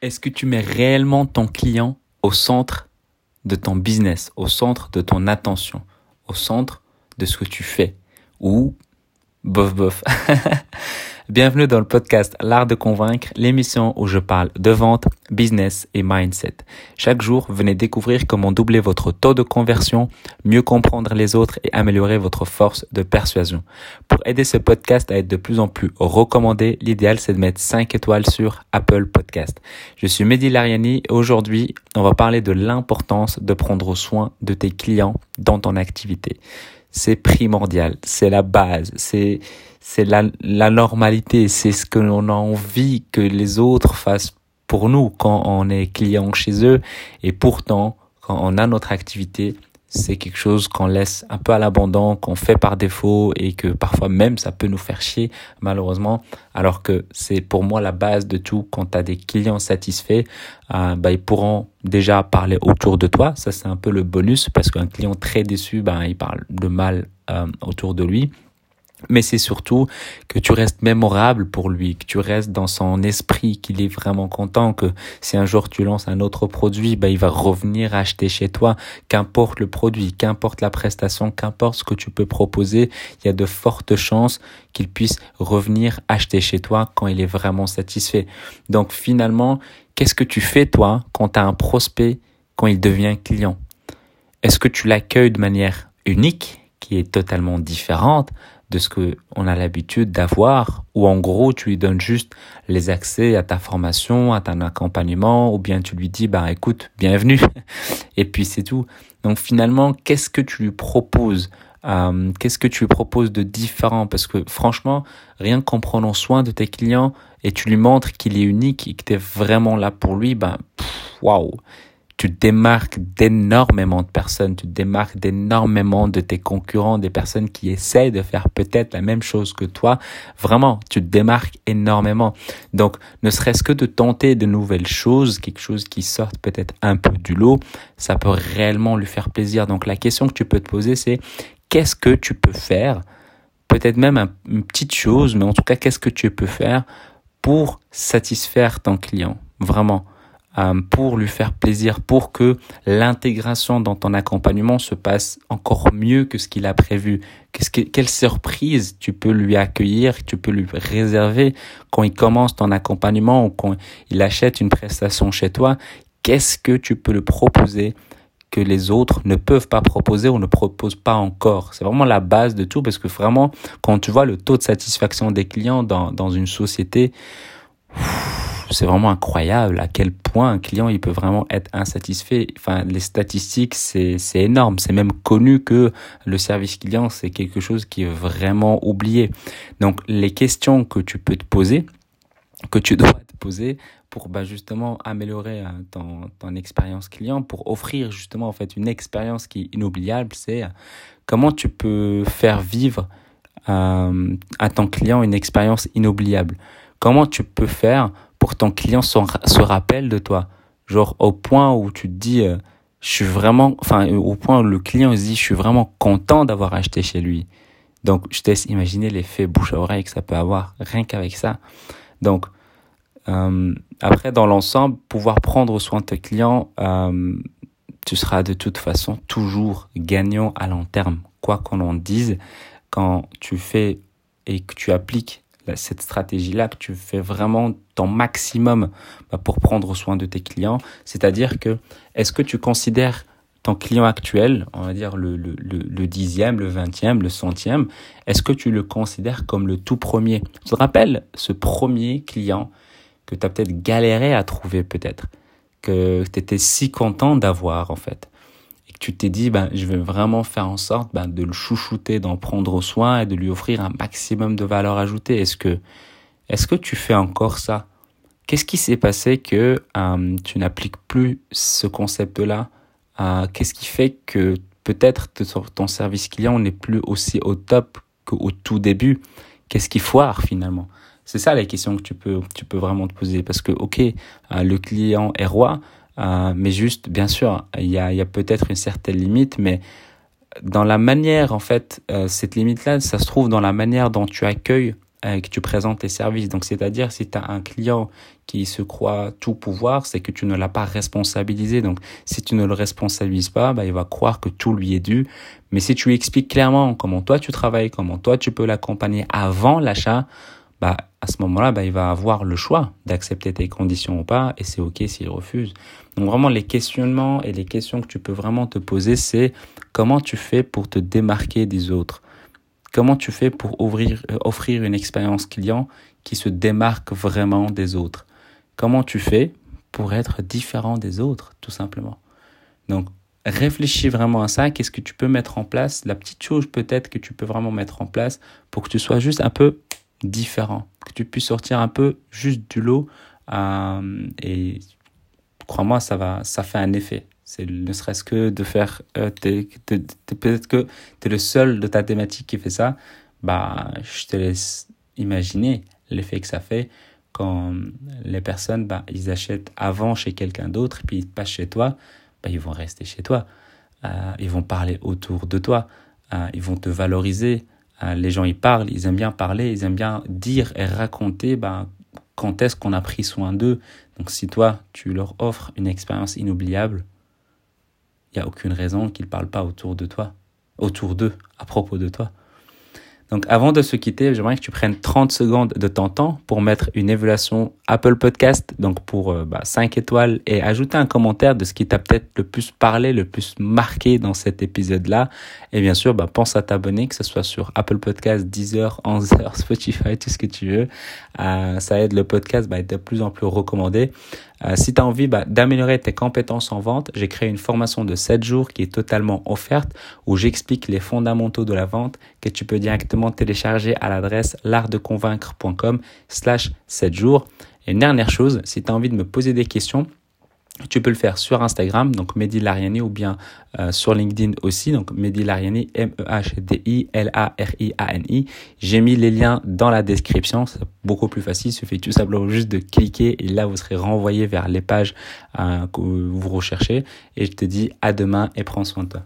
Est-ce que tu mets réellement ton client au centre de ton business, au centre de ton attention, au centre de ce que tu fais? Ou bof bof Bienvenue dans le podcast L'art de convaincre, l'émission où je parle de vente, business et mindset. Chaque jour, venez découvrir comment doubler votre taux de conversion, mieux comprendre les autres et améliorer votre force de persuasion. Pour aider ce podcast à être de plus en plus recommandé, l'idéal c'est de mettre 5 étoiles sur Apple Podcast. Je suis Mehdi Lariani et aujourd'hui, on va parler de l'importance de prendre soin de tes clients dans ton activité c'est primordial, c'est la base, c'est c'est la, la normalité, c'est ce que l'on a envie que les autres fassent pour nous quand on est client chez eux et pourtant quand on a notre activité, c'est quelque chose qu'on laisse un peu à l'abandon, qu'on fait par défaut et que parfois même ça peut nous faire chier malheureusement. Alors que c'est pour moi la base de tout. Quand tu as des clients satisfaits, euh, bah, ils pourront déjà parler autour de toi. Ça c'est un peu le bonus parce qu'un client très déçu, bah, il parle de mal euh, autour de lui mais c'est surtout que tu restes mémorable pour lui, que tu restes dans son esprit, qu'il est vraiment content, que si un jour tu lances un autre produit, bah, il va revenir acheter chez toi, qu'importe le produit, qu'importe la prestation, qu'importe ce que tu peux proposer, il y a de fortes chances qu'il puisse revenir acheter chez toi quand il est vraiment satisfait. Donc finalement, qu'est-ce que tu fais toi quand tu as un prospect, quand il devient client? Est-ce que tu l'accueilles de manière unique, qui est totalement différente de ce que on a l'habitude d'avoir, ou en gros tu lui donnes juste les accès à ta formation, à ton accompagnement, ou bien tu lui dis bah écoute bienvenue. Et puis c'est tout. Donc finalement qu'est-ce que tu lui proposes euh, Qu'est-ce que tu lui proposes de différent? Parce que franchement rien qu'en prenant soin de tes clients et tu lui montres qu'il est unique et que tu es vraiment là pour lui, ben waouh tu démarques d'énormément de personnes, tu démarques d'énormément de tes concurrents, des personnes qui essayent de faire peut-être la même chose que toi. Vraiment, tu démarques énormément. Donc, ne serait-ce que de tenter de nouvelles choses, quelque chose qui sorte peut-être un peu du lot, ça peut réellement lui faire plaisir. Donc, la question que tu peux te poser, c'est qu'est-ce que tu peux faire Peut-être même une petite chose, mais en tout cas, qu'est-ce que tu peux faire pour satisfaire ton client? Vraiment. Euh, pour lui faire plaisir, pour que l'intégration dans ton accompagnement se passe encore mieux que ce qu'il a prévu. Qu'est-ce que, quelle surprise tu peux lui accueillir, tu peux lui réserver quand il commence ton accompagnement ou quand il achète une prestation chez toi. Qu'est-ce que tu peux lui proposer que les autres ne peuvent pas proposer ou ne proposent pas encore? C'est vraiment la base de tout parce que vraiment, quand tu vois le taux de satisfaction des clients dans, dans une société, c'est vraiment incroyable à quel point un client il peut vraiment être insatisfait. Enfin, les statistiques c'est énorme. C'est même connu que le service client c'est quelque chose qui est vraiment oublié. Donc les questions que tu peux te poser, que tu dois te poser pour bah, justement améliorer hein, ton, ton expérience client, pour offrir justement en fait une expérience qui est inoubliable, c'est comment tu peux faire vivre euh, à ton client une expérience inoubliable? Comment tu peux faire pour que ton client se rappelle de toi. Genre au point où tu te dis, euh, je suis vraiment, enfin au point où le client se dit, je suis vraiment content d'avoir acheté chez lui. Donc je te laisse imaginer l'effet bouche à oreille que ça peut avoir rien qu'avec ça. Donc euh, après dans l'ensemble, pouvoir prendre soin de tes clients, euh, tu seras de toute façon toujours gagnant à long terme. Quoi qu'on en dise, quand tu fais et que tu appliques cette stratégie-là, que tu fais vraiment ton maximum bah, pour prendre soin de tes clients. C'est-à-dire que, est-ce que tu considères ton client actuel, on va dire le, le, le, dixième, le vingtième, le centième, est-ce que tu le considères comme le tout premier? Tu te rappelles ce premier client que tu as peut-être galéré à trouver peut-être, que tu étais si content d'avoir en fait tu t'es dit, ben, je vais vraiment faire en sorte ben, de le chouchouter, d'en prendre soin et de lui offrir un maximum de valeur ajoutée. Est-ce que, est-ce que tu fais encore ça? Qu'est-ce qui s'est passé que euh, tu n'appliques plus ce concept-là? Euh, Qu'est-ce qui fait que peut-être ton service client n'est plus aussi au top qu'au tout début? Qu'est-ce qui foire finalement? C'est ça la question que tu peux, tu peux vraiment te poser. Parce que, ok, euh, le client est roi, euh, mais juste, bien sûr, il y a, peut-être une certaine limite, mais dans la manière, en fait, euh, cette limite-là, ça se trouve dans la manière dont tu accueilles euh, que tu présentes tes services. Donc, c'est-à-dire, si tu as un client qui se croit tout pouvoir, c'est que tu ne l'as pas responsabilisé. Donc, si tu ne le responsabilises pas, bah, il va croire que tout lui est dû. Mais si tu lui expliques clairement comment toi tu travailles, comment toi tu peux l'accompagner avant l'achat, bah, à ce moment-là, bah, il va avoir le choix d'accepter tes conditions ou pas, et c'est OK s'il refuse. Donc vraiment, les questionnements et les questions que tu peux vraiment te poser, c'est comment tu fais pour te démarquer des autres? Comment tu fais pour ouvrir, euh, offrir une expérience client qui se démarque vraiment des autres? Comment tu fais pour être différent des autres, tout simplement? Donc, réfléchis vraiment à ça. Qu'est-ce que tu peux mettre en place? La petite chose peut-être que tu peux vraiment mettre en place pour que tu sois juste un peu différent, que tu puisses sortir un peu juste du lot. Euh, et crois-moi, ça va, ça fait un effet. C'est ne serait-ce que de faire, euh, peut-être que tu es le seul de ta thématique qui fait ça. Bah, je te laisse imaginer l'effet que ça fait quand les personnes, bah, ils achètent avant chez quelqu'un d'autre, puis ils passent chez toi, bah, ils vont rester chez toi. Euh, ils vont parler autour de toi. Ils vont te valoriser. Euh, les gens, ils parlent, ils aiment bien parler, ils aiment bien dire et raconter bah, quand est-ce qu'on a pris soin d'eux. Donc si toi, tu leur offres une expérience inoubliable, il n'y a aucune raison qu'ils ne parlent pas autour de toi, autour d'eux, à propos de toi. Donc avant de se quitter, j'aimerais que tu prennes 30 secondes de ton temps pour mettre une évaluation Apple Podcast, donc pour euh, bah, 5 étoiles, et ajouter un commentaire de ce qui t'a peut-être le plus parlé, le plus marqué dans cet épisode-là. Et bien sûr, bah, pense à t'abonner, que ce soit sur Apple Podcast, Deezer, 11h, Spotify, tout ce que tu veux. Euh, ça aide le podcast bah, à être de plus en plus recommandé. Euh, si tu as envie bah, d'améliorer tes compétences en vente, j'ai créé une formation de 7 jours qui est totalement offerte où j'explique les fondamentaux de la vente que tu peux directement télécharger à l'adresse l'artdeconvaincre.com slash 7 jours. Et une dernière chose, si tu as envie de me poser des questions, tu peux le faire sur Instagram, donc Mehdi Lariani, ou bien euh, sur LinkedIn aussi, donc Mehdi Lariani, M-E-H-D-I-L-A-R-I-A-N-I. J'ai mis les liens dans la description, c'est beaucoup plus facile, il suffit tout simplement juste de cliquer et là vous serez renvoyé vers les pages euh, que vous recherchez. Et je te dis à demain et prends soin de toi.